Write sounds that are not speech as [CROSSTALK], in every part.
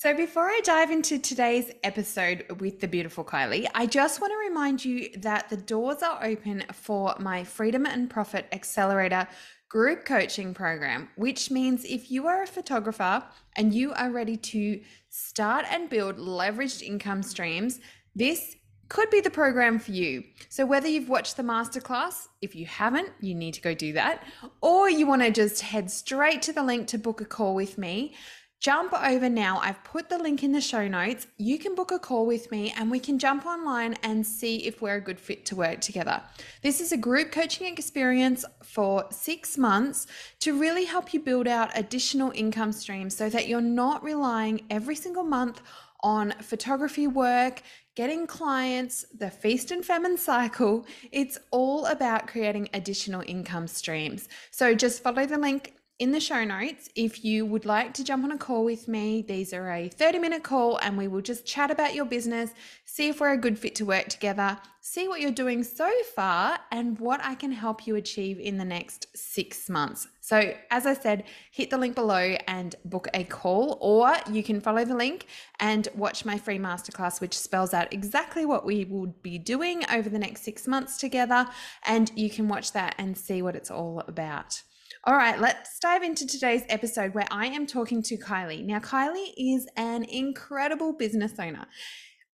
So, before I dive into today's episode with the beautiful Kylie, I just want to remind you that the doors are open for my Freedom and Profit Accelerator group coaching program, which means if you are a photographer and you are ready to start and build leveraged income streams, this could be the program for you. So, whether you've watched the masterclass, if you haven't, you need to go do that, or you want to just head straight to the link to book a call with me Jump over now. I've put the link in the show notes. You can book a call with me and we can jump online and see if we're a good fit to work together. This is a group coaching experience for six months to really help you build out additional income streams so that you're not relying every single month on photography work, getting clients, the feast and famine cycle. It's all about creating additional income streams. So just follow the link in the show notes if you would like to jump on a call with me. These are a 30 minute call and we will just chat about your business, see if we're a good fit to work together, see what you're doing so far, and what I can help you achieve in the next six months. So, as I said, hit the link below and book a call, or you can follow the link and watch my free masterclass, which spells out exactly what we will be doing over the next six months together. And you can watch that and see what it's all about. All right, let's dive into today's episode where I am talking to Kylie. Now, Kylie is an incredible business owner.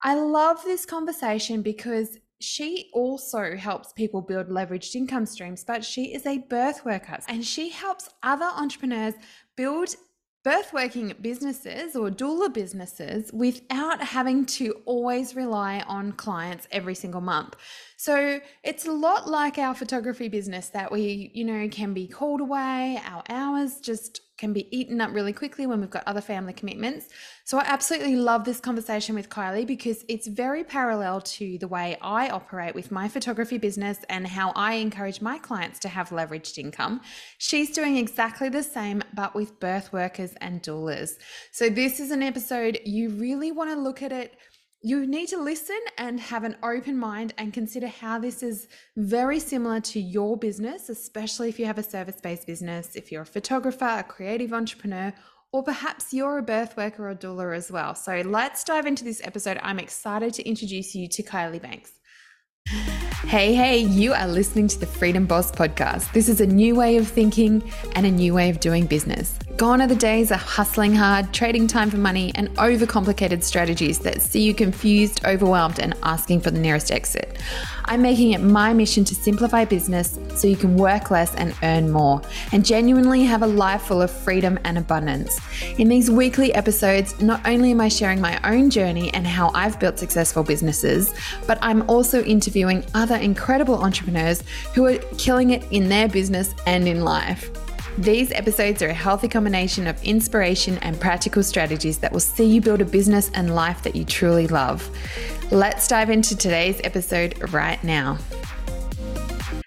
I love this conversation because she also helps people build leveraged income streams, but she is a birth worker and she helps other entrepreneurs build birth working businesses or doula businesses without having to always rely on clients every single month. So it's a lot like our photography business that we, you know, can be called away, our hours just can be eaten up really quickly when we've got other family commitments. So I absolutely love this conversation with Kylie because it's very parallel to the way I operate with my photography business and how I encourage my clients to have leveraged income. She's doing exactly the same, but with birth workers and doulas. So this is an episode you really want to look at it you need to listen and have an open mind and consider how this is very similar to your business, especially if you have a service based business, if you're a photographer, a creative entrepreneur, or perhaps you're a birth worker or doula as well. So let's dive into this episode. I'm excited to introduce you to Kylie Banks. Hey, hey, you are listening to the Freedom Boss podcast. This is a new way of thinking and a new way of doing business. Gone are the days of hustling hard, trading time for money, and overcomplicated strategies that see you confused, overwhelmed, and asking for the nearest exit. I'm making it my mission to simplify business so you can work less and earn more, and genuinely have a life full of freedom and abundance. In these weekly episodes, not only am I sharing my own journey and how I've built successful businesses, but I'm also interviewing other incredible entrepreneurs who are killing it in their business and in life. These episodes are a healthy combination of inspiration and practical strategies that will see you build a business and life that you truly love. Let's dive into today's episode right now.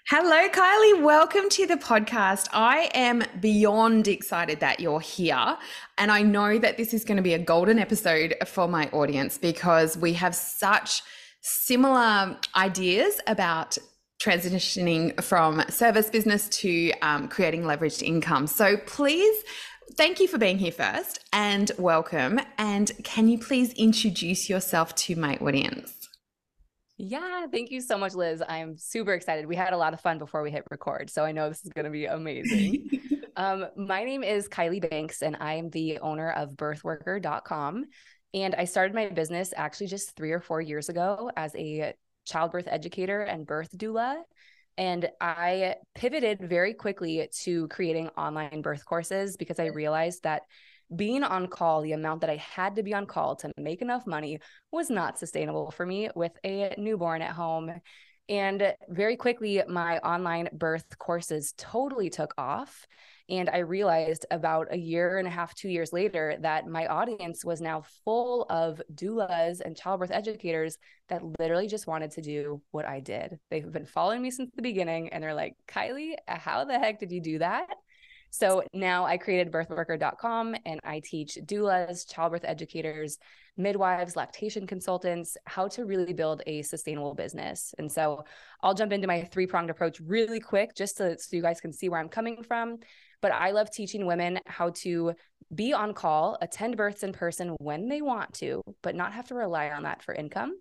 Hello, Kylie. Welcome to the podcast. I am beyond excited that you're here. And I know that this is going to be a golden episode for my audience because we have such similar ideas about transitioning from service business to um, creating leveraged income. So please, thank you for being here first and welcome. And can you please introduce yourself to my audience? Yeah, thank you so much, Liz. I'm super excited. We had a lot of fun before we hit record, so I know this is going to be amazing. [LAUGHS] um, my name is Kylie Banks, and I am the owner of birthworker.com. And I started my business actually just three or four years ago as a childbirth educator and birth doula. And I pivoted very quickly to creating online birth courses because I realized that being on call, the amount that I had to be on call to make enough money was not sustainable for me with a newborn at home. And very quickly, my online birth courses totally took off. And I realized about a year and a half, two years later, that my audience was now full of doulas and childbirth educators that literally just wanted to do what I did. They've been following me since the beginning and they're like, Kylie, how the heck did you do that? So now I created birthworker.com and I teach doulas, childbirth educators, midwives, lactation consultants how to really build a sustainable business. And so I'll jump into my three pronged approach really quick just to, so you guys can see where I'm coming from. But I love teaching women how to be on call, attend births in person when they want to, but not have to rely on that for income.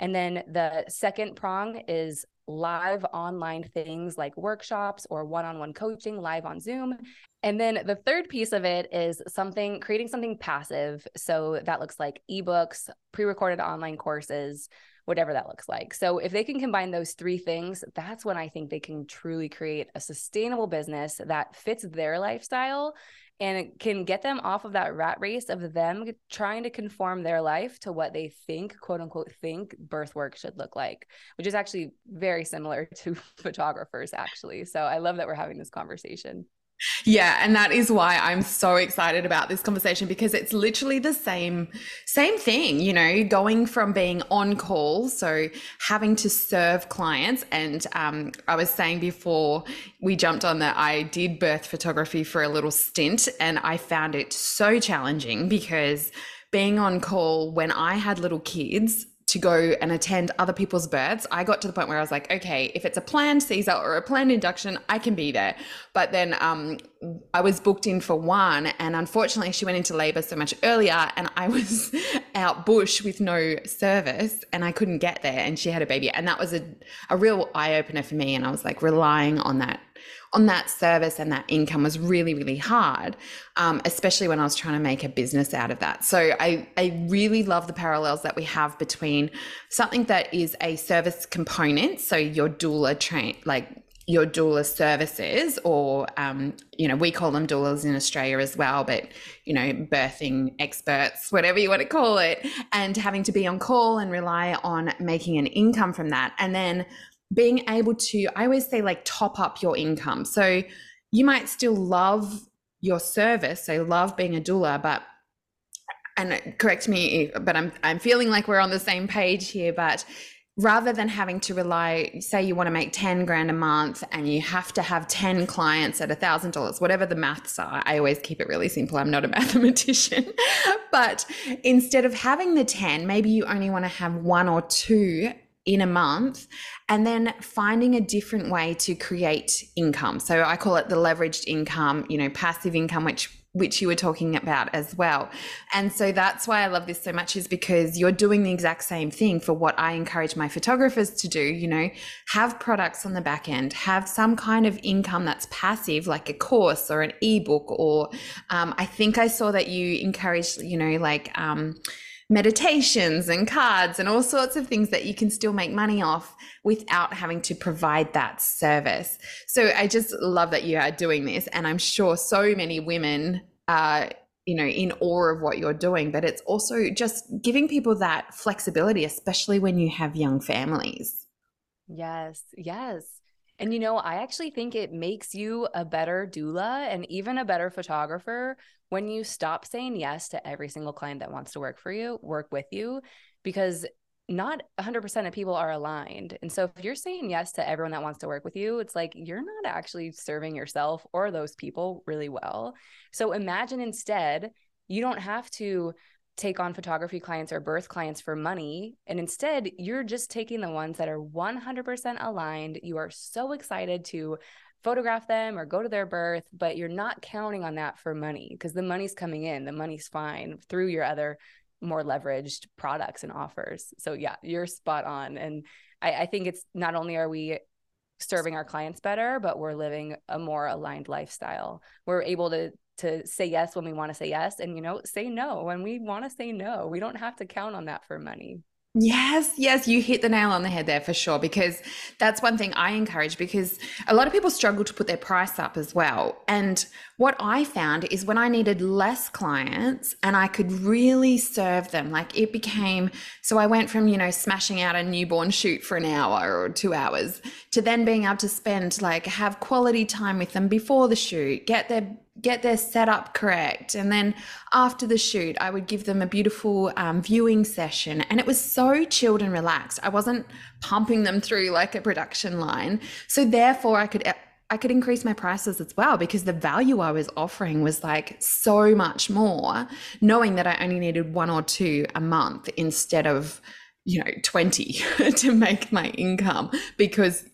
And then the second prong is live online things like workshops or one on one coaching live on Zoom. And then the third piece of it is something creating something passive. So that looks like ebooks, pre recorded online courses, whatever that looks like. So if they can combine those three things, that's when I think they can truly create a sustainable business that fits their lifestyle and it can get them off of that rat race of them trying to conform their life to what they think, quote unquote, think birth work should look like, which is actually very similar [LAUGHS] to photographers, actually. So I love that we're having this conversation. Yeah, and that is why I'm so excited about this conversation because it's literally the same same thing, you know, going from being on call, so having to serve clients and um, I was saying before we jumped on that I did birth photography for a little stint and I found it so challenging because being on call when I had little kids to go and attend other people's births, I got to the point where I was like, okay, if it's a planned Caesar or a planned induction, I can be there. But then um, I was booked in for one, and unfortunately, she went into labor so much earlier, and I [LAUGHS] was out bush with no service, and I couldn't get there, and she had a baby, and that was a, a real eye opener for me. And I was like relying on that on that service and that income was really, really hard, um, especially when I was trying to make a business out of that. So I, I really love the parallels that we have between something that is a service component. So your doula train, like your doula services, or um, you know, we call them doulas in Australia as well, but you know, birthing experts, whatever you want to call it, and having to be on call and rely on making an income from that, and then being able to, I always say, like, top up your income. So you might still love your service, so love being a doula, but and correct me, but I'm I'm feeling like we're on the same page here. But rather than having to rely, say you want to make 10 grand a month and you have to have 10 clients at a thousand dollars, whatever the maths are, I always keep it really simple. I'm not a [LAUGHS] mathematician. but instead of having the 10, maybe you only want to have one or two in a month and then finding a different way to create income. So i call it the leveraged income you know passive income which which you were talking about as well. And so that's why i love this so much is because you're doing the exact same thing for what i encourage my photographers to do you know have products on the back end have some kind of income that's passive like a course or an ebook or um, i think i saw that you encouraged you know like um, meditations and cards and all sorts of things that you can still make money off without having to provide that service. So I just love that you are doing this. And I'm sure so many women are, you know, in awe of what you're doing, but it's also just giving people that flexibility, especially when you have young families. Yes, yes. And you know, I actually think it makes you a better doula and even a better photographer when you stop saying yes to every single client that wants to work for you, work with you, because not 100% of people are aligned. And so if you're saying yes to everyone that wants to work with you, it's like you're not actually serving yourself or those people really well. So imagine instead, you don't have to take on photography clients or birth clients for money. And instead, you're just taking the ones that are 100% aligned. You are so excited to photograph them or go to their birth, but you're not counting on that for money because the money's coming in, the money's fine through your other more leveraged products and offers. So, yeah, you're spot on. And I, I think it's not only are we serving our clients better, but we're living a more aligned lifestyle. We're able to to say yes when we want to say yes and you know say no when we want to say no we don't have to count on that for money Yes, yes, you hit the nail on the head there for sure. Because that's one thing I encourage because a lot of people struggle to put their price up as well. And what I found is when I needed less clients and I could really serve them, like it became so I went from, you know, smashing out a newborn shoot for an hour or two hours to then being able to spend like have quality time with them before the shoot, get their get their setup correct. And then after the shoot, I would give them a beautiful um, viewing session. And it was so chilled and relaxed. I wasn't pumping them through like a production line. So therefore, I could. I could increase my prices as well because the value I was offering was like so much more, knowing that I only needed one or two a month instead of you know 20 [LAUGHS] to make my income because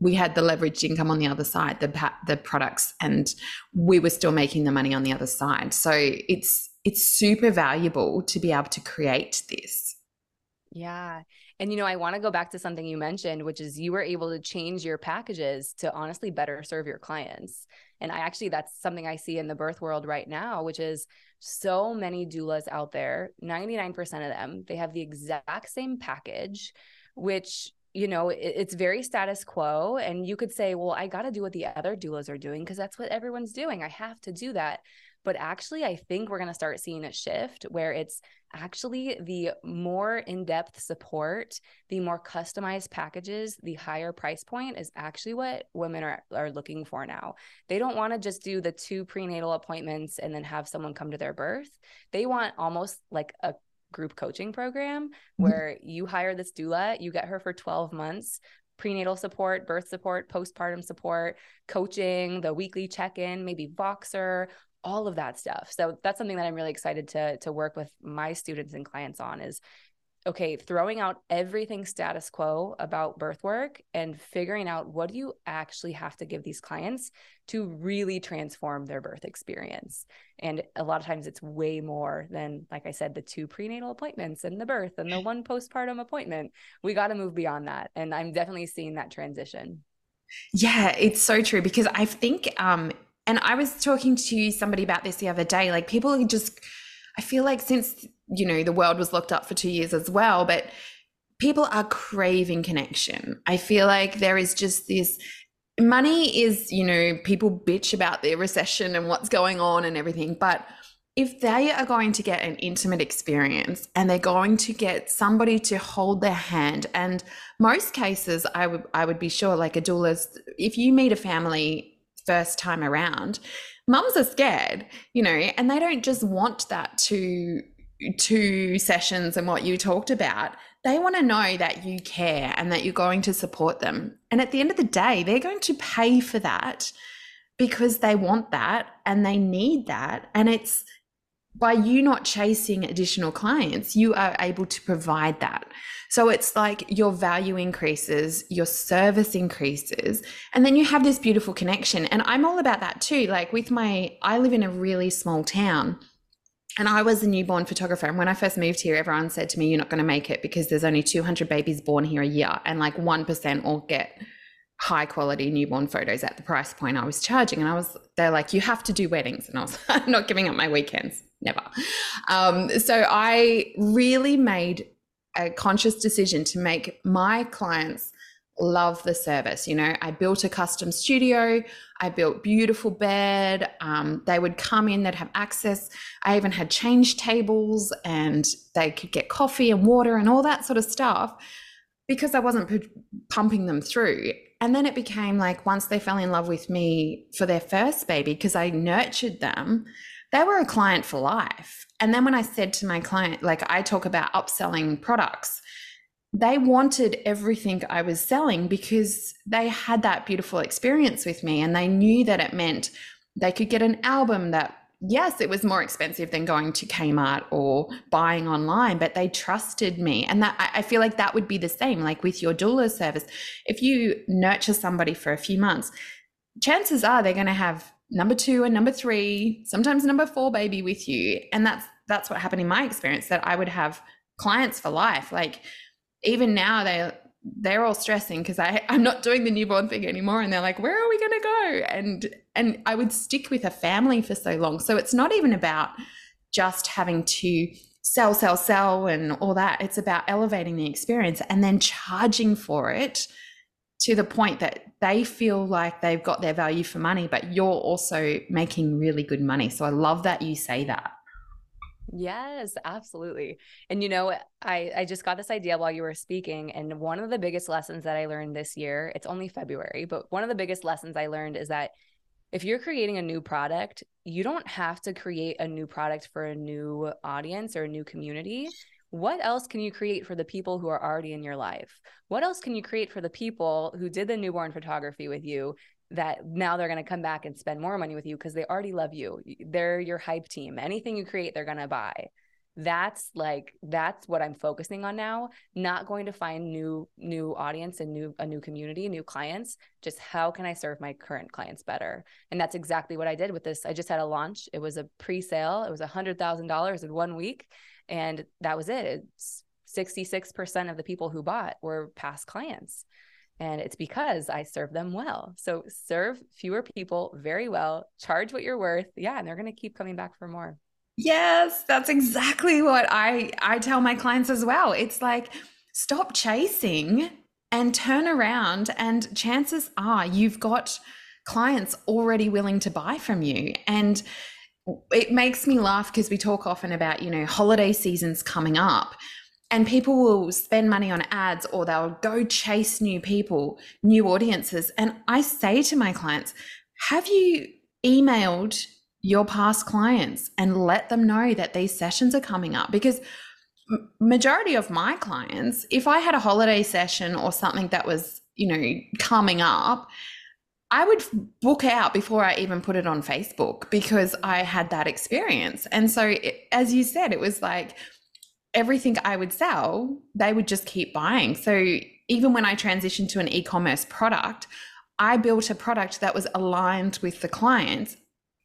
we had the leveraged income on the other side the the products and we were still making the money on the other side. So it's it's super valuable to be able to create this. Yeah. And you know i want to go back to something you mentioned which is you were able to change your packages to honestly better serve your clients. And I actually, that's something I see in the birth world right now, which is so many doulas out there, 99% of them, they have the exact same package, which you know, it's very status quo. And you could say, well, I got to do what the other doulas are doing because that's what everyone's doing. I have to do that. But actually, I think we're going to start seeing a shift where it's actually the more in depth support, the more customized packages, the higher price point is actually what women are, are looking for now. They don't want to just do the two prenatal appointments and then have someone come to their birth. They want almost like a group coaching program mm-hmm. where you hire this doula, you get her for 12 months, prenatal support, birth support, postpartum support, coaching, the weekly check-in, maybe Voxer, all of that stuff. So that's something that I'm really excited to to work with my students and clients on is okay, throwing out everything status quo about birth work and figuring out what do you actually have to give these clients to really transform their birth experience. And a lot of times it's way more than, like I said, the two prenatal appointments and the birth and the [LAUGHS] one postpartum appointment. We got to move beyond that. And I'm definitely seeing that transition. Yeah, it's so true because I think um and I was talking to somebody about this the other day. Like people are just, I feel like since, you know, the world was locked up for two years as well, but people are craving connection. I feel like there is just this money is, you know, people bitch about the recession and what's going on and everything. But if they are going to get an intimate experience and they're going to get somebody to hold their hand and most cases i would i would be sure like a doula if you meet a family first time around, mums are scared, you know, and they don't just want that to two sessions and what you talked about. They want to know that you care and that you're going to support them. And at the end of the day, they're going to pay for that because they want that and they need that. And it's by you not chasing additional clients, you are able to provide that. So it's like your value increases, your service increases, and then you have this beautiful connection. And I'm all about that too. Like with my, I live in a really small town. And I was a newborn photographer. And when I first moved here, everyone said to me, You're not going to make it because there's only 200 babies born here a year, and like 1% all get high quality newborn photos at the price point I was charging. And I was, they're like, You have to do weddings. And I was, [LAUGHS] I'm not giving up my weekends never. Um, so I really made a conscious decision to make my clients love the service. You know, I built a custom studio, I built beautiful bed. Um, they would come in, they'd have access. I even had change tables and they could get coffee and water and all that sort of stuff because I wasn't pumping them through. And then it became like once they fell in love with me for their first baby, because I nurtured them, they were a client for life. And then when I said to my client, like I talk about upselling products, they wanted everything I was selling because they had that beautiful experience with me and they knew that it meant they could get an album that yes, it was more expensive than going to Kmart or buying online, but they trusted me. And that I feel like that would be the same, like with your doula service. If you nurture somebody for a few months, chances are they're going to have number two and number three, sometimes number four baby with you. And that's that's what happened in my experience that I would have clients for life. Like even now they they're all stressing because I I'm not doing the newborn thing anymore and they're like, where are we gonna go? And and I would stick with a family for so long. So it's not even about just having to sell, sell, sell and all that. It's about elevating the experience and then charging for it to the point that they feel like they've got their value for money, but you're also making really good money. So I love that you say that. Yes, absolutely. And you know, I I just got this idea while you were speaking and one of the biggest lessons that I learned this year, it's only February, but one of the biggest lessons I learned is that if you're creating a new product, you don't have to create a new product for a new audience or a new community what else can you create for the people who are already in your life? What else can you create for the people who did the newborn photography with you that now they're going to come back and spend more money with you because they already love you? They're your hype team. Anything you create, they're going to buy. that's like that's what i'm focusing on now. Not going to find new new audience and new a new community new clients. Just how can i serve my current clients better? And that's exactly what i did with this. I just had a launch. It was a pre-sale. It was a hundred thousand dollars in one week. And that was it. It's 66% of the people who bought were past clients and it's because I serve them well. So serve fewer people very well, charge what you're worth. Yeah, and they're going to keep coming back for more. Yes, that's exactly what I I tell my clients as well. It's like stop chasing and turn around and chances are you've got clients already willing to buy from you and it makes me laugh because we talk often about, you know, holiday seasons coming up and people will spend money on ads or they'll go chase new people, new audiences. And I say to my clients, have you emailed your past clients and let them know that these sessions are coming up because majority of my clients if i had a holiday session or something that was you know coming up i would book out before i even put it on facebook because i had that experience and so it, as you said it was like everything i would sell they would just keep buying so even when i transitioned to an e-commerce product i built a product that was aligned with the clients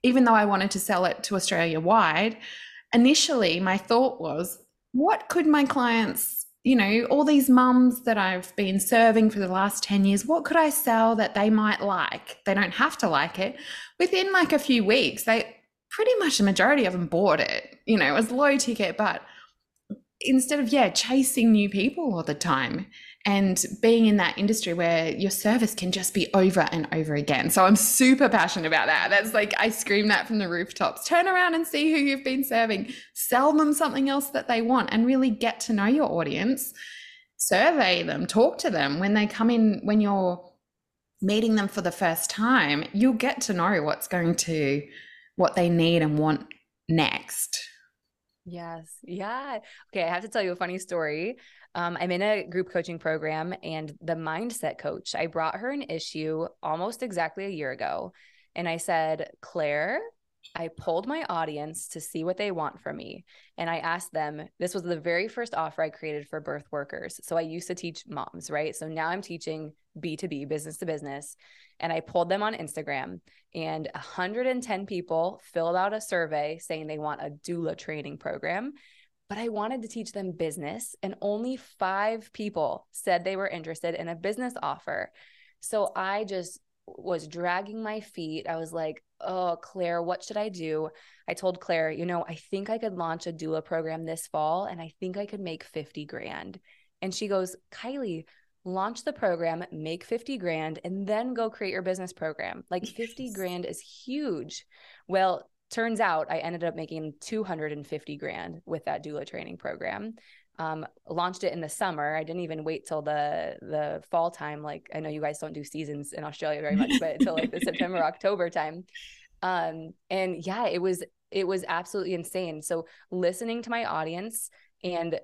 even though I wanted to sell it to Australia wide, initially my thought was, what could my clients, you know, all these mums that I've been serving for the last 10 years, what could I sell that they might like? They don't have to like it. Within like a few weeks, they pretty much the majority of them bought it. You know, it was low ticket, but instead of, yeah, chasing new people all the time, and being in that industry where your service can just be over and over again. So I'm super passionate about that. That's like I scream that from the rooftops. Turn around and see who you've been serving. Sell them something else that they want and really get to know your audience. Survey them, talk to them when they come in when you're meeting them for the first time, you'll get to know what's going to what they need and want next. Yes. Yeah. Okay. I have to tell you a funny story. Um, I'm in a group coaching program, and the mindset coach, I brought her an issue almost exactly a year ago. And I said, Claire, I pulled my audience to see what they want from me. And I asked them, this was the very first offer I created for birth workers. So I used to teach moms, right? So now I'm teaching B2B, business to business. And I pulled them on Instagram, and 110 people filled out a survey saying they want a doula training program but I wanted to teach them business, and only five people said they were interested in a business offer. So I just was dragging my feet. I was like, oh, Claire, what should I do? I told Claire, you know, I think I could launch a doula program this fall and I think I could make 50 grand. And she goes, Kylie, launch the program, make 50 grand, and then go create your business program. Like 50 grand is huge. Well, turns out I ended up making 250 grand with that doula training program. Um, launched it in the summer. I didn't even wait till the the fall time. Like I know you guys don't do seasons in Australia very much, but until like the September [LAUGHS] October time. Um, and yeah, it was it was absolutely insane. So listening to my audience and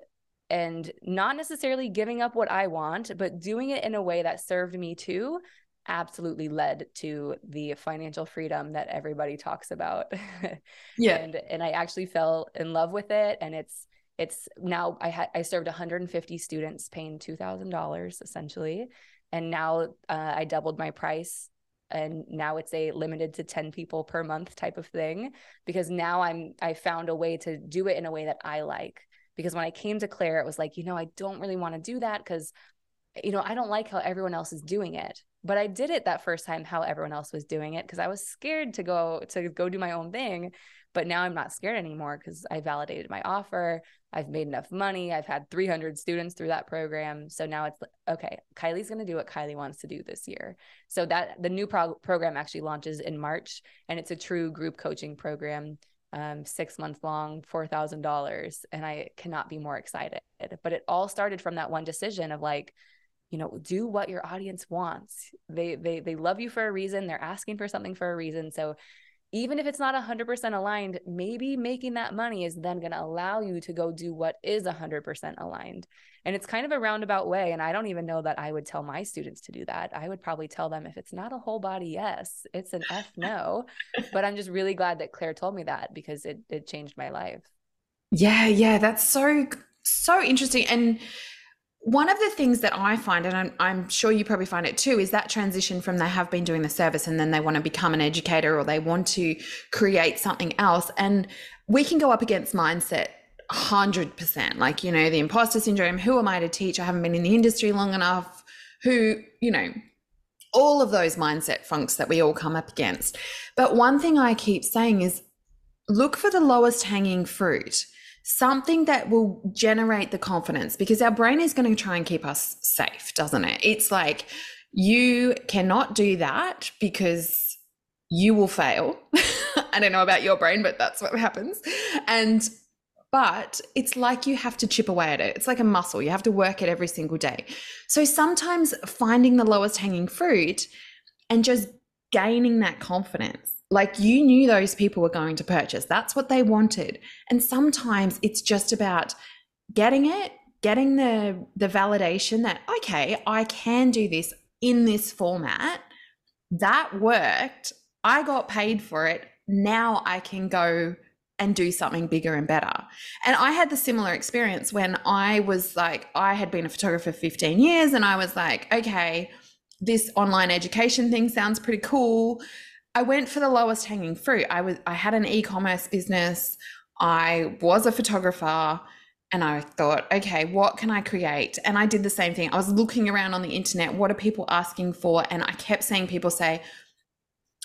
and not necessarily giving up what I want, but doing it in a way that served me too absolutely led to the financial freedom that everybody talks about. [LAUGHS] yeah. And and I actually fell in love with it and it's it's now I had I served 150 students paying $2000 essentially and now uh, I doubled my price and now it's a limited to 10 people per month type of thing because now I'm I found a way to do it in a way that I like because when I came to Claire it was like you know I don't really want to do that cuz you know I don't like how everyone else is doing it but I did it that first time how everyone else was doing it because I was scared to go to go do my own thing. But now I'm not scared anymore because I validated my offer. I've made enough money. I've had 300 students through that program. So now it's okay. Kylie's going to do what Kylie wants to do this year. So that the new pro- program actually launches in March, and it's a true group coaching program, um, six months long, four thousand dollars, and I cannot be more excited. But it all started from that one decision of like, you know do what your audience wants. They they they love you for a reason. They're asking for something for a reason. So even if it's not 100% aligned maybe making that money is then going to allow you to go do what is 100% aligned and it's kind of a roundabout way and i don't even know that i would tell my students to do that i would probably tell them if it's not a whole body yes it's an f [LAUGHS] no but i'm just really glad that claire told me that because it it changed my life Yeah, yeah, that's so so interesting. And one of the things that I find, and I'm, I'm, sure you probably find it too, is that transition from they have been doing the service and then they want to become an educator or they want to create something else. And we can go up against mindset 100%. Like, you know, the imposter syndrome who am I to teach? I haven't been in the industry long enough. Who, you know, all of those mindset funks that we all come up against. But one thing I keep saying is look for the lowest hanging fruit something that will generate the confidence because our brain is going to try and keep us safe, doesn't it? It's like you cannot do that because you will fail. [LAUGHS] I don't know about your brain, but that's what happens. And but it's like you have to chip away at it. It's like a muscle. You have to work it every single day. So sometimes finding the lowest hanging fruit and just gaining that confidence like you knew those people were going to purchase. That's what they wanted. And sometimes it's just about getting it, getting the the validation that okay, I can do this in this format. That worked. I got paid for it. Now I can go and do something bigger and better. And I had the similar experience when I was like, I had been a photographer 15 years and I was like, okay, this online education thing sounds pretty cool. I went for the lowest hanging fruit. I was I had an e-commerce business. I was a photographer and I thought, okay, what can I create? And I did the same thing. I was looking around on the internet, what are people asking for? And I kept seeing people say,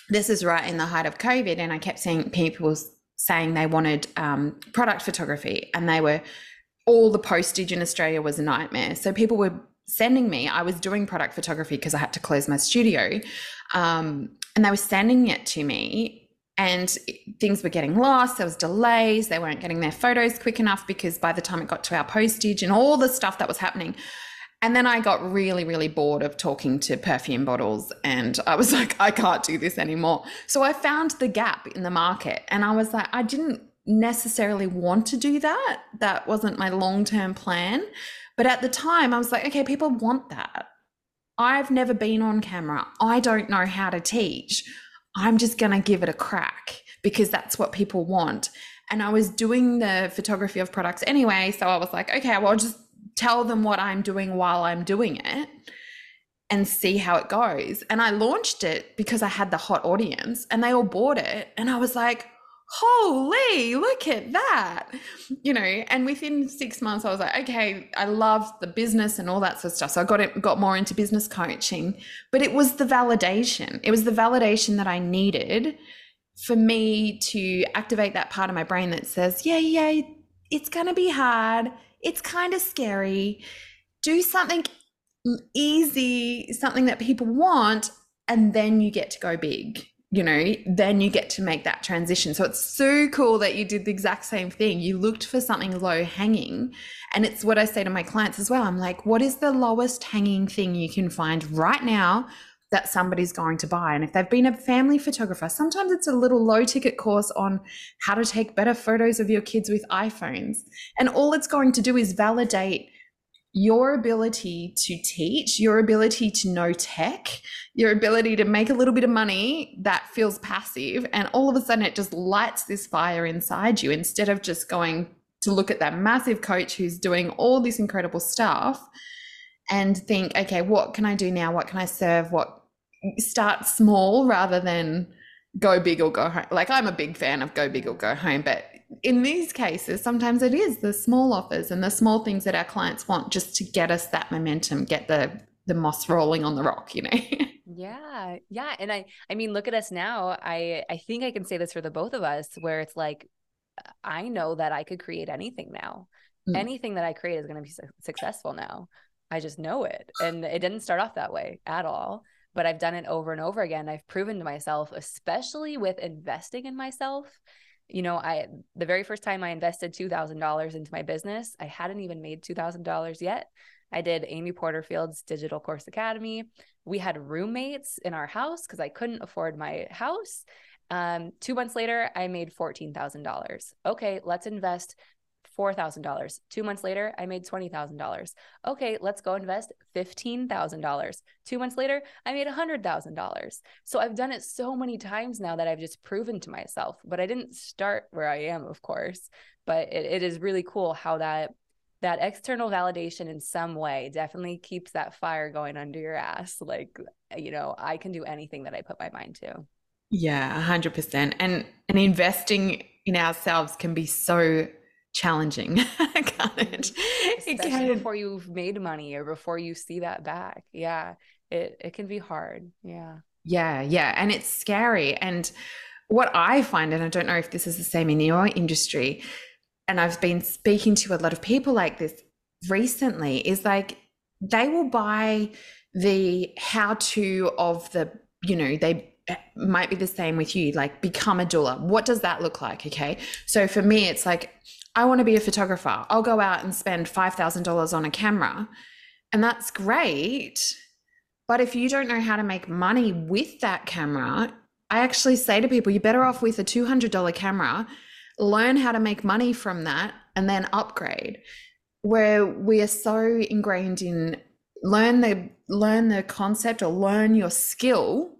this is right in the height of COVID. And I kept seeing people saying they wanted um, product photography and they were, all the postage in Australia was a nightmare. So people were sending me, I was doing product photography because I had to close my studio. Um, and they were sending it to me and things were getting lost there was delays they weren't getting their photos quick enough because by the time it got to our postage and all the stuff that was happening and then I got really, really bored of talking to perfume bottles. And I was [LAUGHS] like, I can't do this anymore. So I found the gap in the market. And I was like, I didn't necessarily want to do that. That wasn't my long term plan. But at the time, I was like, okay, people want that. I've never been on camera. I don't know how to teach. I'm just going to give it a crack because that's what people want. And I was doing the photography of products anyway. So I was like, okay, well, I'll just tell them what I'm doing while I'm doing it and see how it goes. And I launched it because I had the hot audience and they all bought it. And I was like, holy, look at that. You know, and within six months, I was like, okay, I love the business and all that sort of stuff. So I got it, got more into business coaching, but it was the validation. It was the validation that I needed for me to activate that part of my brain that says, yeah, yeah, it's going to be hard. It's kind of scary. Do something easy, something that people want, and then you get to go big you know, then you get to make that transition. So it's so cool that you did the exact same thing. You looked for something low hanging. And it's what I say to my clients as well. I'm like, what is the lowest hanging thing you can find right now that somebody's going to buy? And if they've been a family photographer, sometimes it's a little low ticket course on how to take better photos of your kids with iPhones. And all it's going to do is validate your ability to teach, your ability to know tech, your ability to make a little bit of money that feels passive. And all of a sudden, it just lights this fire inside you instead of just going to look at that massive coach who's doing all this incredible stuff and think, okay, what can I do now? What can I serve? What start small rather than go big or go home. Like I'm a big fan of go big or go home, but in these cases, sometimes it is the small offers and the small things that our clients want just to get us that momentum, get the the moss rolling on the rock, you know. [LAUGHS] yeah. Yeah, and I I mean, look at us now. I I think I can say this for the both of us where it's like I know that I could create anything now. Mm. Anything that I create is going to be su- successful now. I just know it. And it didn't start off that way at all but I've done it over and over again. I've proven to myself, especially with investing in myself, you know, I the very first time I invested $2,000 into my business, I hadn't even made $2,000 yet. I did Amy Porterfield's Digital Course Academy. We had roommates in our house because I couldn't afford my house. Um, two months later, I made $14,000. Okay, let's invest $4,000. Two months later, I made $20,000. Okay, let's go invest $15,000. Two months later, I made $100,000. So I've done it so many times now that I've just proven to myself, but I didn't start where I am, of course. But it, it is really cool how that that external validation in some way definitely keeps that fire going under your ass. Like, you know, I can do anything that I put my mind to. Yeah, 100%. And and investing in ourselves can be so challenging, can't it? Especially it can... before you've made money or before you see that back. Yeah, it it can be hard. Yeah. Yeah, yeah, and it's scary. And what I find, and I don't know if this is the same in your industry, and I've been speaking to a lot of people like this recently, is like they will buy the how to of the, you know, they might be the same with you, like become a doula. What does that look like? Okay. So for me, it's like, I want to be a photographer. I'll go out and spend $5,000 on a camera. And that's great. But if you don't know how to make money with that camera, I actually say to people, you're better off with a $200 camera learn how to make money from that and then upgrade where we are so ingrained in learn the learn the concept or learn your skill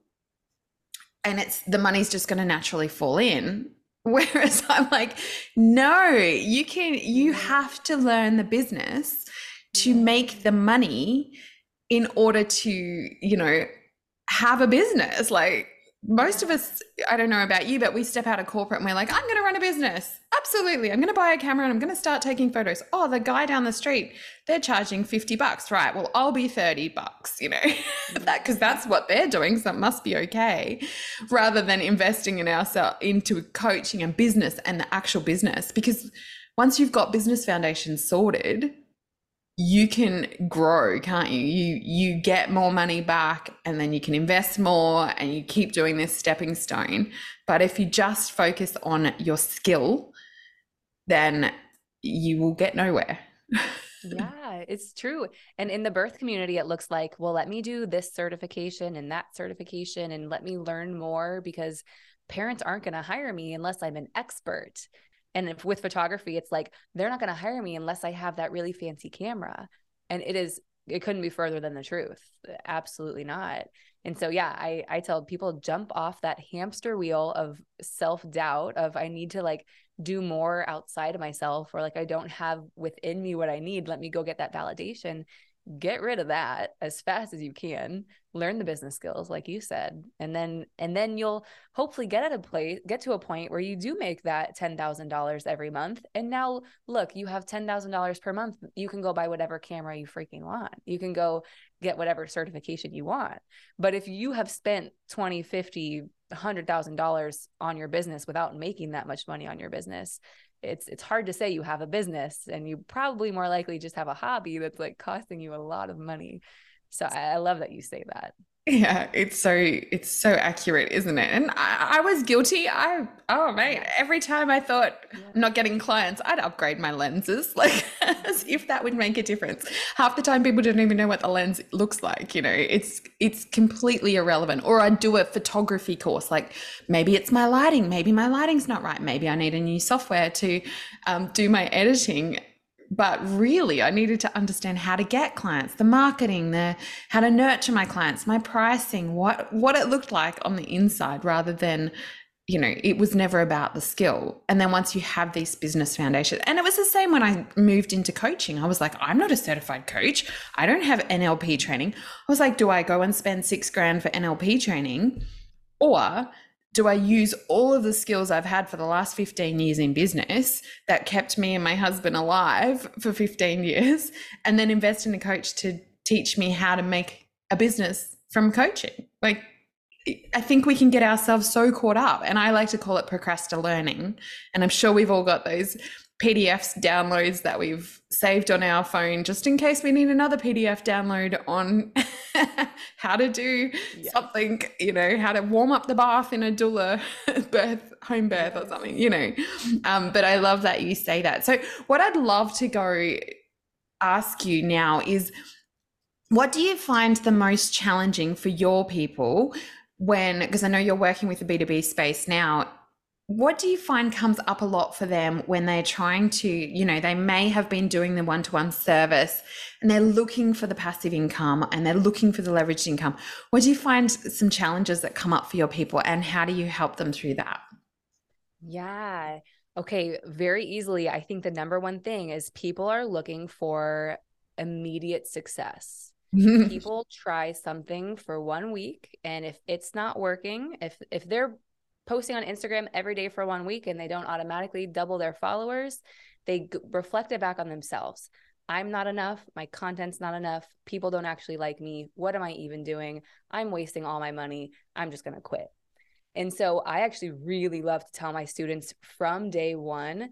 and it's the money's just going to naturally fall in [LAUGHS] whereas i'm like no you can you mm. have to learn the business to make the money in order to you know have a business like most of us, I don't know about you, but we step out of corporate and we're like, I'm going to run a business. Absolutely. I'm going to buy a camera and I'm going to start taking photos. Oh, the guy down the street, they're charging 50 bucks. Right. Well, I'll be 30 bucks, you know, [LAUGHS] that because that's what they're doing. So it must be okay. Rather than investing in ourselves into coaching and business and the actual business. Because once you've got business foundations sorted, you can grow can't you? You you get more money back and then you can invest more and you keep doing this stepping stone. But if you just focus on your skill then you will get nowhere. [LAUGHS] Yeah it's true. And in the birth community it looks like well let me do this certification and that certification and let me learn more because parents aren't going to hire me unless i'm an expert and if with photography, it's like they're not going to hire me unless I have that really fancy camera. And it is, it couldn't be further than the truth. Absolutely not. And so, yeah, I, I tell people jump off that hamster wheel of self doubt of I need to like do more outside of myself or like I don't have within me what I need. Let me go get that validation get rid of that as fast as you can learn the business skills like you said and then and then you'll hopefully get at a place get to a point where you do make that $10,000 every month. And now look you have $10,000 per month. You can go buy whatever camera you freaking want. You can go get whatever certification you want. But if you have spent 20 50 $100,000 on your business without making that much money on your business it's it's hard to say you have a business and you probably more likely just have a hobby that's like costing you a lot of money. So I, I love that you say that yeah, it's so it's so accurate, isn't it? And I, I was guilty. I oh mate, every time I thought yeah. I'm not getting clients, I'd upgrade my lenses, [LAUGHS] like as if that would make a difference. Half the time, people don't even know what the lens looks like. You know, it's it's completely irrelevant. Or I'd do a photography course, like maybe it's my lighting, maybe my lighting's not right, maybe I need a new software to um, do my editing but really i needed to understand how to get clients the marketing the how to nurture my clients my pricing what what it looked like on the inside rather than you know it was never about the skill. And then once you have these business foundations and it was the same when i moved into coaching. I was like i'm not a certified coach. I don't have nlp training. I was like do i go and spend six grand for nlp training or do I use all of the skills I've had for the last 15 years in business that kept me and my husband alive for 15 years and then invest in a coach to teach me how to make a business from coaching? Like, I think we can get ourselves so caught up, and I like to call it procrastinating. learning. And I'm sure we've all got those PDFs downloads that we've saved on our phone just in case we need another PDF download on [LAUGHS] how to do something, you know, how to warm up the bath in a doula [LAUGHS] birth, home birth or something, you know. Um, but I love that you say that. So, what I'd love to go ask you now is what do you find the most challenging for your people when, because I know you're working with the B2B space now what do you find comes up a lot for them when they're trying to, you know, they may have been doing the one to one service and they're looking for the passive income and they're looking for the leveraged income? What do you find some challenges that come up for your people and how do you help them through that? Yeah. Okay. Very easily. I think the number one thing is people are looking for immediate success. [LAUGHS] people try something for one week and if it's not working if if they're posting on Instagram every day for one week and they don't automatically double their followers, they g- reflect it back on themselves. I'm not enough. My content's not enough. People don't actually like me. What am I even doing? I'm wasting all my money. I'm just going to quit. And so I actually really love to tell my students from day 1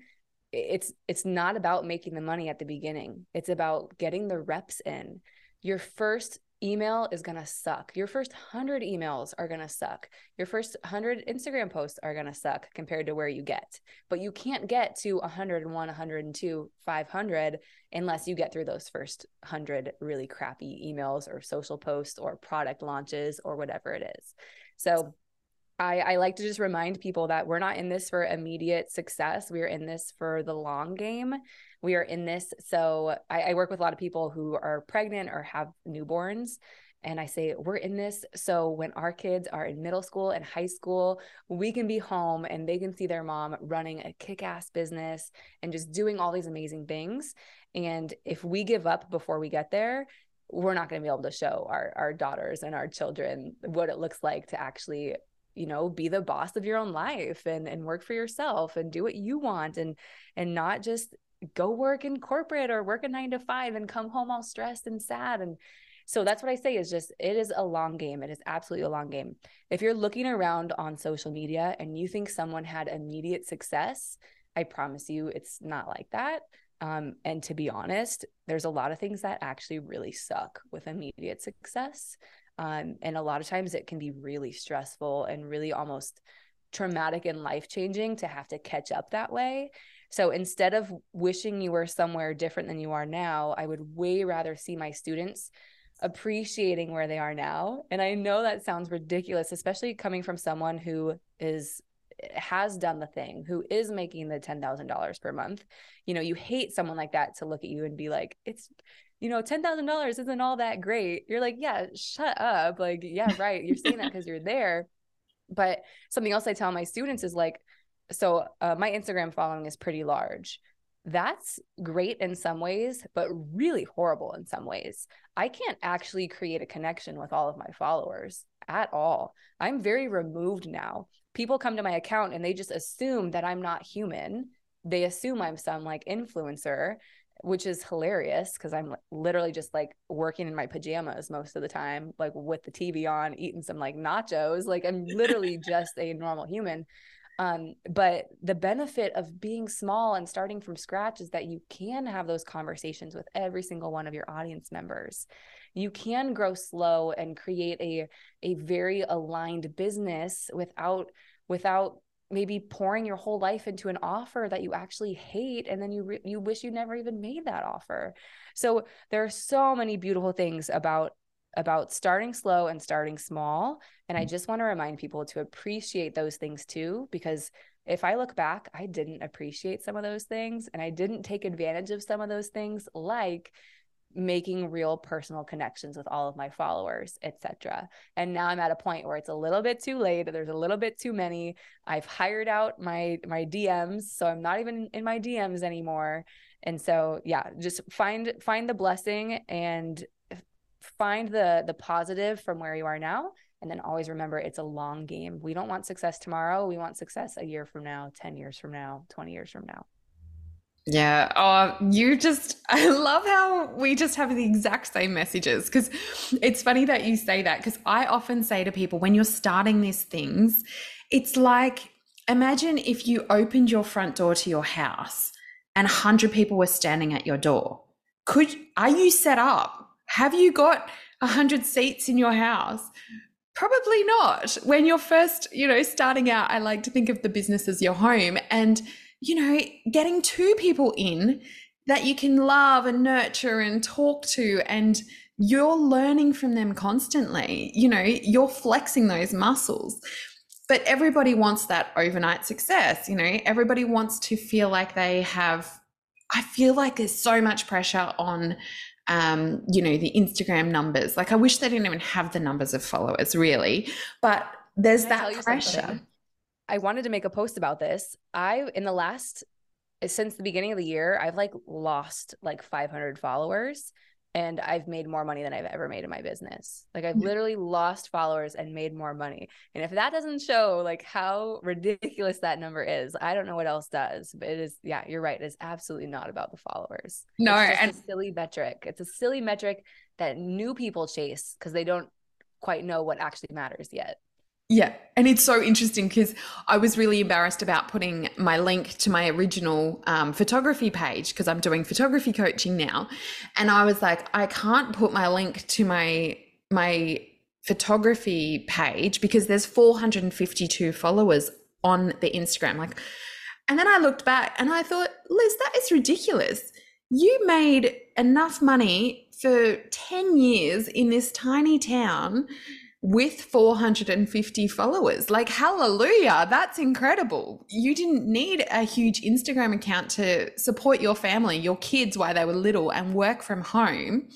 it's it's not about making the money at the beginning. It's about getting the reps in. Your first email is going to suck. Your first 100 emails are going to suck. Your first 100 Instagram posts are going to suck compared to where you get. But you can't get to 101, 102, 500 unless you get through those first 100 really crappy emails or social posts or product launches or whatever it is. So I, I like to just remind people that we're not in this for immediate success. We are in this for the long game we are in this. So I, I work with a lot of people who are pregnant or have newborns. And I say, we're in this. So when our kids are in middle school and high school, we can be home and they can see their mom running a kick ass business and just doing all these amazing things. And if we give up before we get there, we're not going to be able to show our, our daughters and our children what it looks like to actually you know be the boss of your own life and and work for yourself and do what you want and and not just go work in corporate or work a nine to five and come home all stressed and sad. And so that's what I say is just it is a long game. It is absolutely a long game. If you're looking around on social media and you think someone had immediate success, I promise you it's not like that. Um, and to be honest, there's a lot of things that actually really suck with immediate success. Um, and a lot of times it can be really stressful and really almost traumatic and life changing to have to catch up that way. So instead of wishing you were somewhere different than you are now, I would way rather see my students appreciating where they are now. And I know that sounds ridiculous, especially coming from someone who is has done the thing, who is making the $10,000 per month. You know, you hate someone like that to look at you and be like, it's you know, $10,000 isn't all that great. You're like, yeah, shut up. Like, yeah, right. You're saying that because you're there. But something else I tell my students is like, so uh, my Instagram following is pretty large. That's great in some ways, but really horrible in some ways. I can't actually create a connection with all of my followers at all. I'm very removed now. People come to my account and they just assume that I'm not human. They assume I'm some like influencer, which is hilarious because I'm literally just like working in my pajamas most of the time, like with the TV on, eating some like nachos. Like I'm literally [LAUGHS] just a normal human. Um, but the benefit of being small and starting from scratch is that you can have those conversations with every single one of your audience members. You can grow slow and create a a very aligned business without without maybe pouring your whole life into an offer that you actually hate and then you re- you wish you never even made that offer. So there are so many beautiful things about about starting slow and starting small. And I mm. just want to remind people to appreciate those things too, because if I look back, I didn't appreciate some of those things and I didn't take advantage of some of those things, like making real personal connections with all of my followers etc and now i'm at a point where it's a little bit too late there's a little bit too many. I've hired out my my dms so i'm not even in my dms anymore. And so yeah just find find the blessing and find the the positive from where you are now. And then always remember it's a long game. We don't want success tomorrow. We want success a year from now 10 years from now 20 years from now yeah. Oh, you just, [LAUGHS] I love how we just have the exact same messages because it's funny that you say that because I often say to people when you're starting these things, it's like imagine if you opened your front door to your house and 100 people were standing at your door. Could, are you set up? Have you got a hundred seats in your house? Probably not. When you're first, you know, starting out, I like to think of the business as your home and, you know, getting two people in that you can love and nurture and talk to and you're learning from them constantly. You know, you're flexing those muscles. but everybody wants that overnight success. You know, everybody wants to feel like they have. I feel like there's so much pressure on um, you know, the Instagram numbers. Like I wish they didn't even have the numbers of followers, really. But there's that pressure. Something? I wanted to make a post about this. I in the last since the beginning of the year, I've like lost like 500 followers and I've made more money than I've ever made in my business. Like I've hmm. literally lost followers and made more money. And if that doesn't show like how ridiculous that number is, I don't know what else does. But it is, yeah, you're right. It's absolutely not about the followers. No, and a silly metric. It's a silly metric that new people chase because they don't quite know what actually matters yet. Yeah. And it's so interesting because I was really embarrassed about putting my link to my original um, photography page because I'm doing photography coaching now. And I was like, I can't put my link to my, my, photography page because there's 452 followers on the Instagram like and then I looked back and I thought Liz that is ridiculous you made enough money for 10 years in this tiny town with 450 followers. Like, hallelujah, that's incredible. You didn't need a huge Instagram account to support your family, your kids while they were little and work from home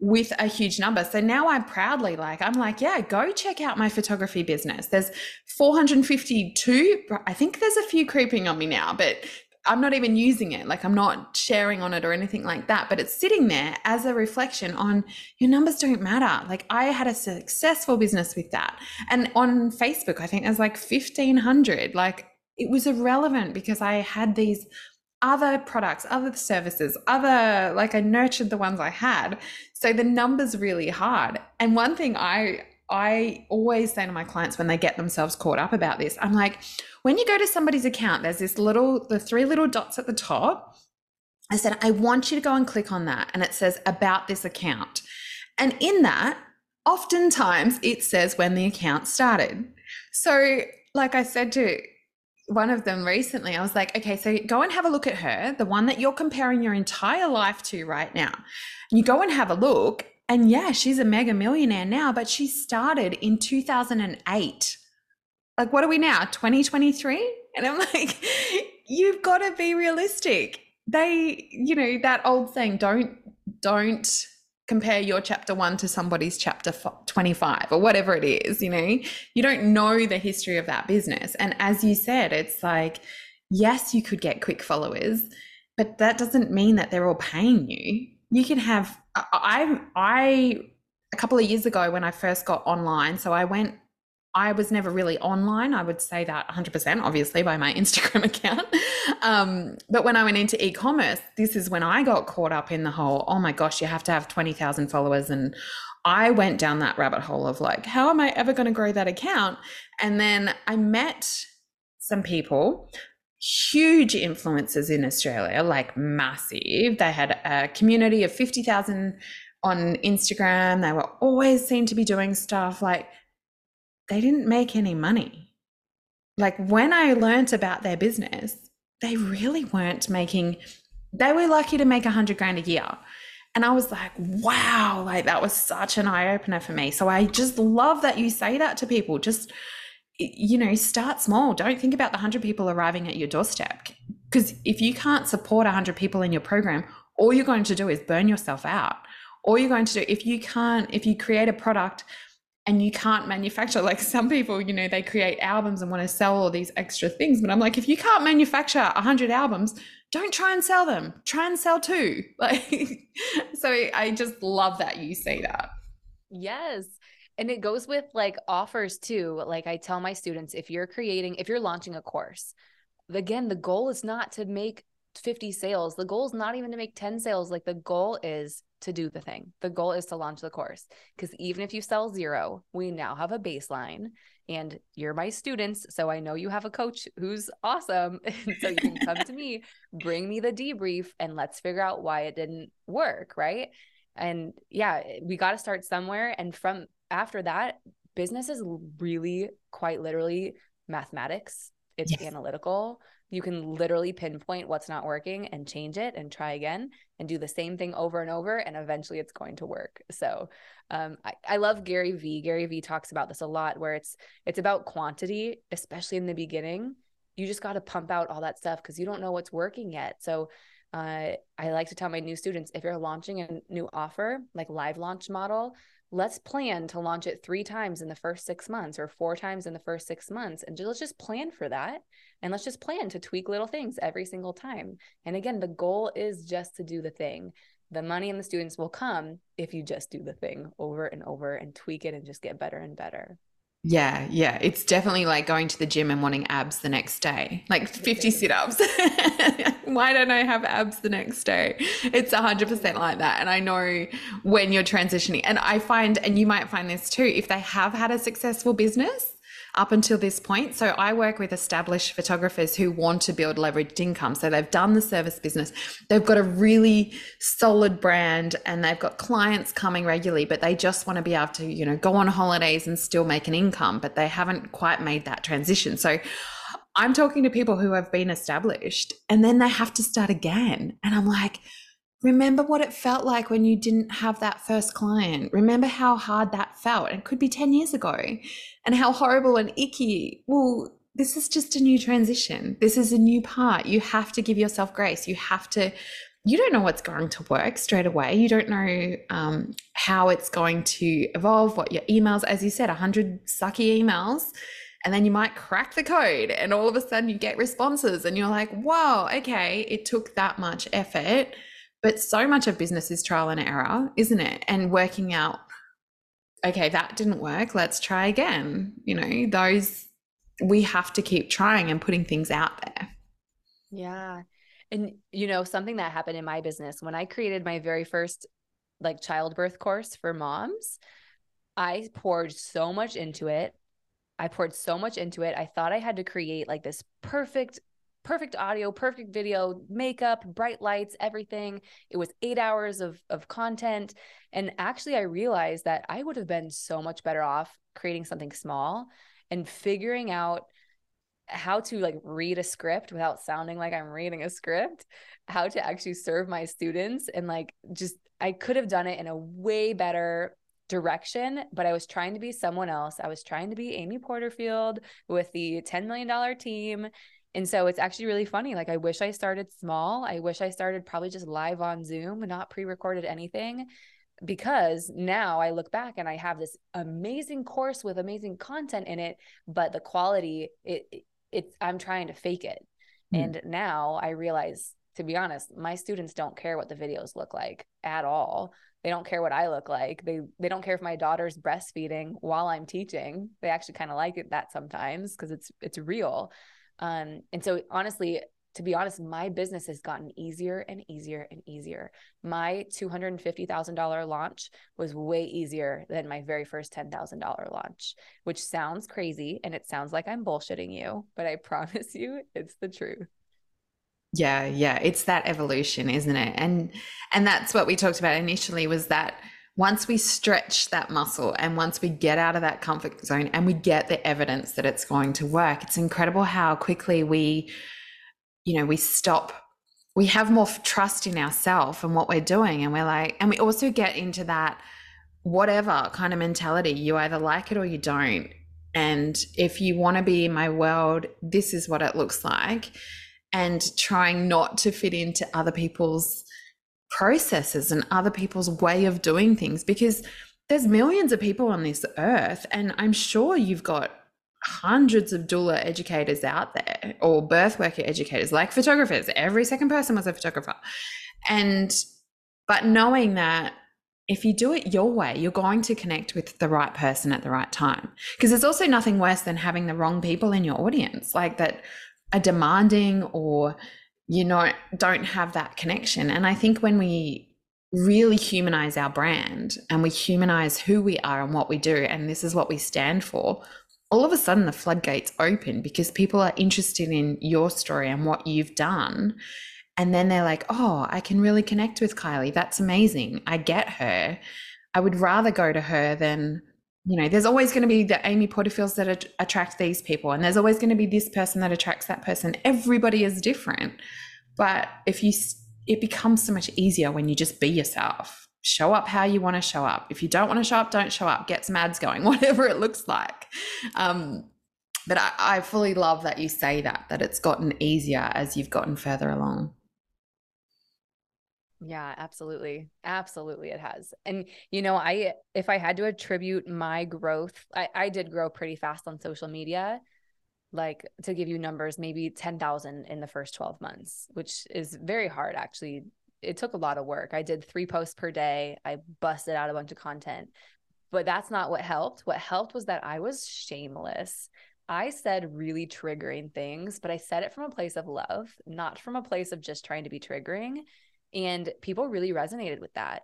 with a huge number. So now I'm proudly like, I'm like, yeah, go check out my photography business. There's 452. I think there's a few creeping on me now, but I'm not even using it. Like I'm not sharing on it or anything like that, but it's sitting there as a reflection on your numbers don't matter. Like I had a successful business with that. And on Facebook, I think there's like 1500. Like it was irrelevant because I had these other products, other services, other like I nurtured the ones I had. So the numbers really hard. And one thing I I always say to my clients when they get themselves caught up about this, I'm like, when you go to somebody's account, there's this little, the three little dots at the top. I said, I want you to go and click on that. And it says about this account. And in that, oftentimes it says when the account started. So, like I said to one of them recently, I was like, okay, so go and have a look at her, the one that you're comparing your entire life to right now. You go and have a look and yeah, she's a mega millionaire now, but she started in 2008. Like, what are we now? 2023? And I'm [LAUGHS] like, you've got to be realistic. They, you know, that old saying, don't, don't compare your chapter one to somebody's chapter 25 or whatever it is, you know, you don't know the history of that business. And as you said, it's like, yes, you could get quick followers, but that doesn't mean that they're all paying you you can have I I a couple of years ago when I first got online, so I went I was never really online. I would say that 100%, obviously, by my [LAUGHS] Instagram account. Um, but when I went into e commerce, this is when I got caught up in the whole, oh my gosh, you have to have 20,000 followers. And I went down that rabbit hole of like, how am I ever going to grow that account? And then I met some people huge influencers in Australia, like massive. They had a community of 50,000 on Instagram. They were always seemed to be doing stuff like they didn't make any money. Like when I learned about their business, they really weren't making, they were lucky to make a hundred grand a year. And I was like, wow, like that was such an eye opener for me. So I just love that you say that to people. Just you know, start small. Don't think about the 100 people arriving at your doorstep. Because if you can't support a 100 people in your program, all you're going to do is burn yourself out. All you're going to do, if you can't, if you create a product and you can't manufacture, like some people, you know, they create albums and want to sell all these extra things. But I'm like, if you can't manufacture 100 albums, don't try and sell them. Try and sell two. [LAUGHS] Like, so I just love that you say that. Yes and it goes with like offers too like i tell my students if you're creating if you're launching a course again the goal is not to make 50 sales the goal is not even to make 10 sales like the goal is to do the thing the goal is to launch the course because even if you sell zero we now have a baseline and you're my students so i know you have a coach who's awesome [LAUGHS] so you can come to me [LAUGHS] bring me the debrief and let's figure out why it didn't work right and yeah we got to start somewhere and from after that, business is really quite literally mathematics. It's yes. analytical. You can literally pinpoint what's not working and change it and try again and do the same thing over and over. And eventually it's going to work. So um, I, I love Gary Vee. Gary Vee talks about this a lot where it's it's about quantity, especially in the beginning. You just got to pump out all that stuff because you don't know what's working yet. So uh, I like to tell my new students if you're launching a new offer, like live launch model, let's plan to launch it three times in the first six months or four times in the first six months. And let's just plan for that. And let's just plan to tweak little things every single time. And again, the goal is just to do the thing. The money and the students will come if you just do the thing over and over and tweak it and just get better and better. Yeah, yeah. It's definitely like going to the gym and wanting abs the next day, like 50 sit ups. [LAUGHS] Why don't I have abs the next day? It's 100% like that. And I know when you're transitioning, and I find, and you might find this too, if they have had a successful business, up until this point. So I work with established photographers who want to build leveraged income. So they've done the service business, they've got a really solid brand and they've got clients coming regularly, but they just want to be able to, you know, go on holidays and still make an income, but they haven't quite made that transition. So I'm talking to people who have been established and then they have to start again. And I'm like, Remember what it felt like when you didn't have that first client. Remember how hard that felt. It could be 10 years ago and how horrible and icky. Well, this is just a new transition. This is a new part. You have to give yourself grace. You have to, you don't know what's going to work straight away. You don't know um, how it's going to evolve, what your emails, as you said, 100 sucky emails. And then you might crack the code and all of a sudden you get responses and you're like, wow, okay, it took that much effort but so much of business is trial and error, isn't it? And working out, okay, that didn't work. Let's try again. You know, those, we have to keep trying and putting things out there. Yeah. And, you know, something that happened in my business when I created my very first like childbirth course for moms, I poured so much into it. I poured so much into it. I thought I had to create like this perfect perfect audio, perfect video, makeup, bright lights, everything. It was eight hours of, of content. And actually, I realized that I would have been so much better off creating something small and figuring out how to like read a script without sounding like I'm reading a script, how to actually serve my students and like just I could have done it in a way better direction, but I was trying to be someone else. I was trying to be Amy Porterfield with the $10 million team and so it's actually really funny. Like, I wish I started small. I wish I started probably just live on Zoom not pre recorded anything because now I look back and I have this amazing course with amazing content in it, but the quality, it, it it's, I'm trying to fake it. Mm. And now I realize, to be honest, my students don't care what the videos look like at all. They don't care what I look like. They they don't care if my daughter's breastfeeding while I'm teaching. They actually kind of like it that sometimes because it's it's real. Um, and so honestly, to be honest, my business has gotten easier and easier and easier. My $250,000 launch was way easier than my very first $10,000 launch, which sounds crazy and it sounds like I'm bullshitting you, but I [LAUGHS] promise you it's the truth. Yeah, yeah, it's that evolution, isn't it? And and that's what we talked about initially was that once we stretch that muscle and once we get out of that comfort zone and we get the evidence that it's going to work, it's incredible how quickly we, you know, we stop. We have more trust in ourselves and what we're doing. And we're like, and we also get into that whatever kind of mentality. You either like it or you don't. And if you want to be in my world, this is what it looks like. And trying not to fit into other people's processes and other people's way of doing things because there's millions of people on this earth and i'm sure you've got hundreds of doula educators out there or birth worker educators like photographers. Every second person was a photographer. And but knowing that if you do it your way you're going to connect with the right person at the right time. Because there's also nothing worse than having the wrong people in your audience like that are demanding or you know don't have that connection. And i think when we really humanize our brand and we humanize who we are and what we do and this is what we stand for all of a sudden the floodgates open because people are interested in your story and what you've done. And then they're like oh i can really connect with kylie. That's amazing. I get her. I would rather go to her than you know, there's always going to be the Amy Porterfields that attract these people, and there's always going to be this person that attracts that person. Everybody is different. But if you, it becomes so much easier when you just be yourself. Show up how you want to show up. If you don't want to show up, don't show up. Get some ads going, [LAUGHS] whatever it looks like. Um, but I, I fully love that you say that, that it's gotten easier as you've gotten further along. Yeah, absolutely. Absolutely it has. And you know, I if I had to attribute my growth, I, I did grow pretty fast on social media. Like to give you numbers, maybe 10,000 in the first 12 months, which is very hard actually. It took a lot of work. I did three posts per day. I busted out a bunch of content. But that's not what helped. What helped was that I was shameless. I said really triggering things, but I said it from a place of love, not from a place of just trying to be triggering. And people really resonated with that.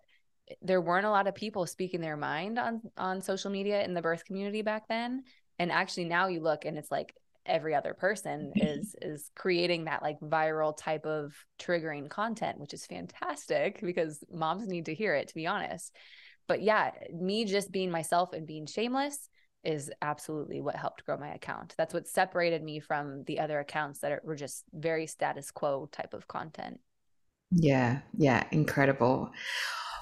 There weren't a lot of people speaking their mind on on social media in the birth community back then. And actually now you look and it's like every other person [LAUGHS] is is creating that like viral type of triggering content, which is fantastic because moms need to hear it to be honest. But yeah, me just being myself and being shameless is absolutely what helped grow my account. That's what separated me from the other accounts that were just very status quo type of content. Yeah, yeah, incredible.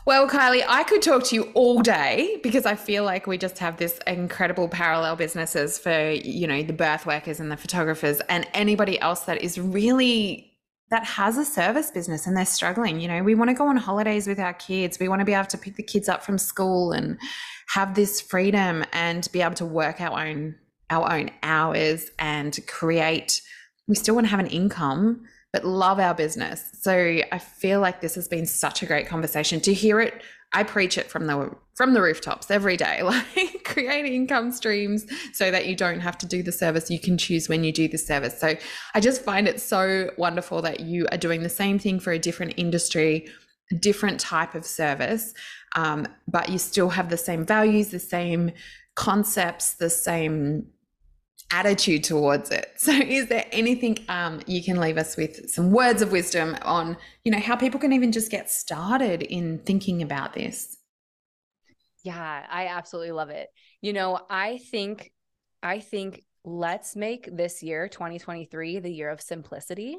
Well, Kylie, I could talk to you all day because I feel like we just have this incredible parallel businesses for, you know, the birth workers and the photographers and anybody else that is really that has a service business and they're struggling. You know, we want to go on holidays with our kids. We want to be able to pick the kids up from school and have this freedom and be able to work our own our own hours and create we still want to have an income but love our business. So I feel like this has been such a great conversation to hear it. I preach it from the from the rooftops every day, [LAUGHS] like create income streams so that you don't have to do the service. You can choose when you do the service. So I just find it so wonderful that you are doing the same thing for a different industry, different type of service, um, but you still have the same values, the same concepts, the same attitude towards it. [LAUGHS] So, is there anything um, you can leave us with some words of wisdom on, you know, how people can even just get started in thinking about this? Yeah, I absolutely love it. You know, I think, I think let's make this year 2023 the year of simplicity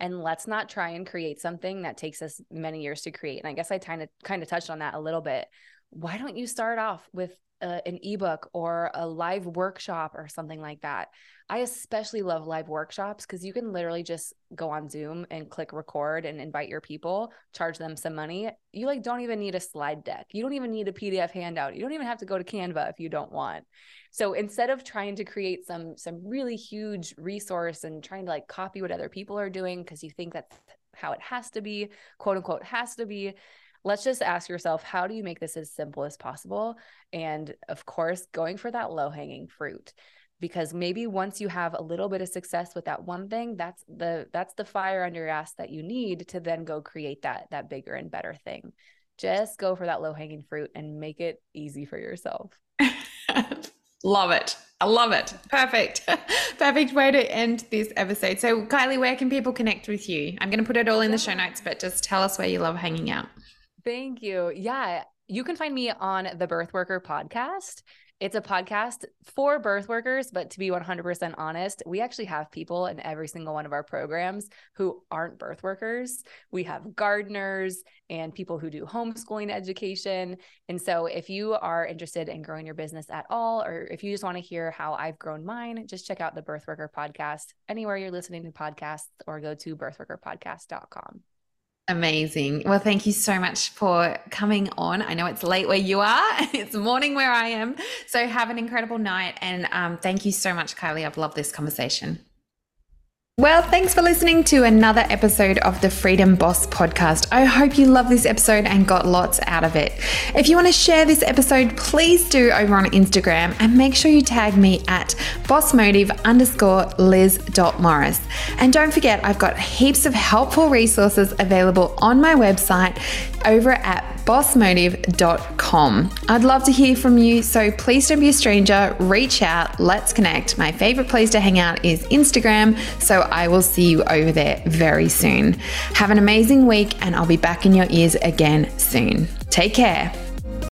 and let's not try and create something that takes us many years to create. And I guess I kind of kind of touched on that a little bit. Why don't you start off with a, an ebook or a live workshop or something like that. I especially love live workshops because you can literally just go on Zoom and click record and invite your people, charge them some money. You like don't even need a slide deck. You don't even need a PDF handout. You don't even have to go to Canva if you don't want. So instead of trying to create some some really huge resource and trying to like copy what other people are doing because you think that's how it has to be, quote unquote has to be, let's just ask yourself how do you make this as simple as possible and of course going for that low hanging fruit because maybe once you have a little bit of success with that one thing that's the that's the fire under your ass that you need to then go create that that bigger and better thing just go for that low hanging fruit and make it easy for yourself [LAUGHS] love it I love it. Perfect. [LAUGHS] Perfect way to end this episode. So, Kylie, where can people connect with you? I'm going to put it all in the show notes, but just tell us where you love hanging out. Thank you. Yeah, you can find me on the Birth Worker podcast. It's a podcast for birth workers, but to be 100% honest, we actually have people in every single one of our programs who aren't birth workers. We have gardeners and people who do homeschooling education. And so, if you are interested in growing your business at all, or if you just want to hear how I've grown mine, just check out the Birth Worker podcast anywhere you're listening to podcasts or go to birthworkerpodcast.com. Amazing. Well, thank you so much for coming on. I know it's late where you are, [LAUGHS] it's morning where I am. So, have an incredible night. And um, thank you so much, Kylie. I've loved this conversation. Well, thanks for listening to another episode of the Freedom Boss podcast. I hope you love this episode and got lots out of it. If you want to share this episode, please do over on Instagram and make sure you tag me at bossmotive underscore liz.morris. And don't forget, I've got heaps of helpful resources available on my website over at bossmotive.com. I'd love to hear from you, so please don't be a stranger. Reach out, let's connect. My favorite place to hang out is Instagram, so I will see you over there very soon. Have an amazing week, and I'll be back in your ears again soon. Take care.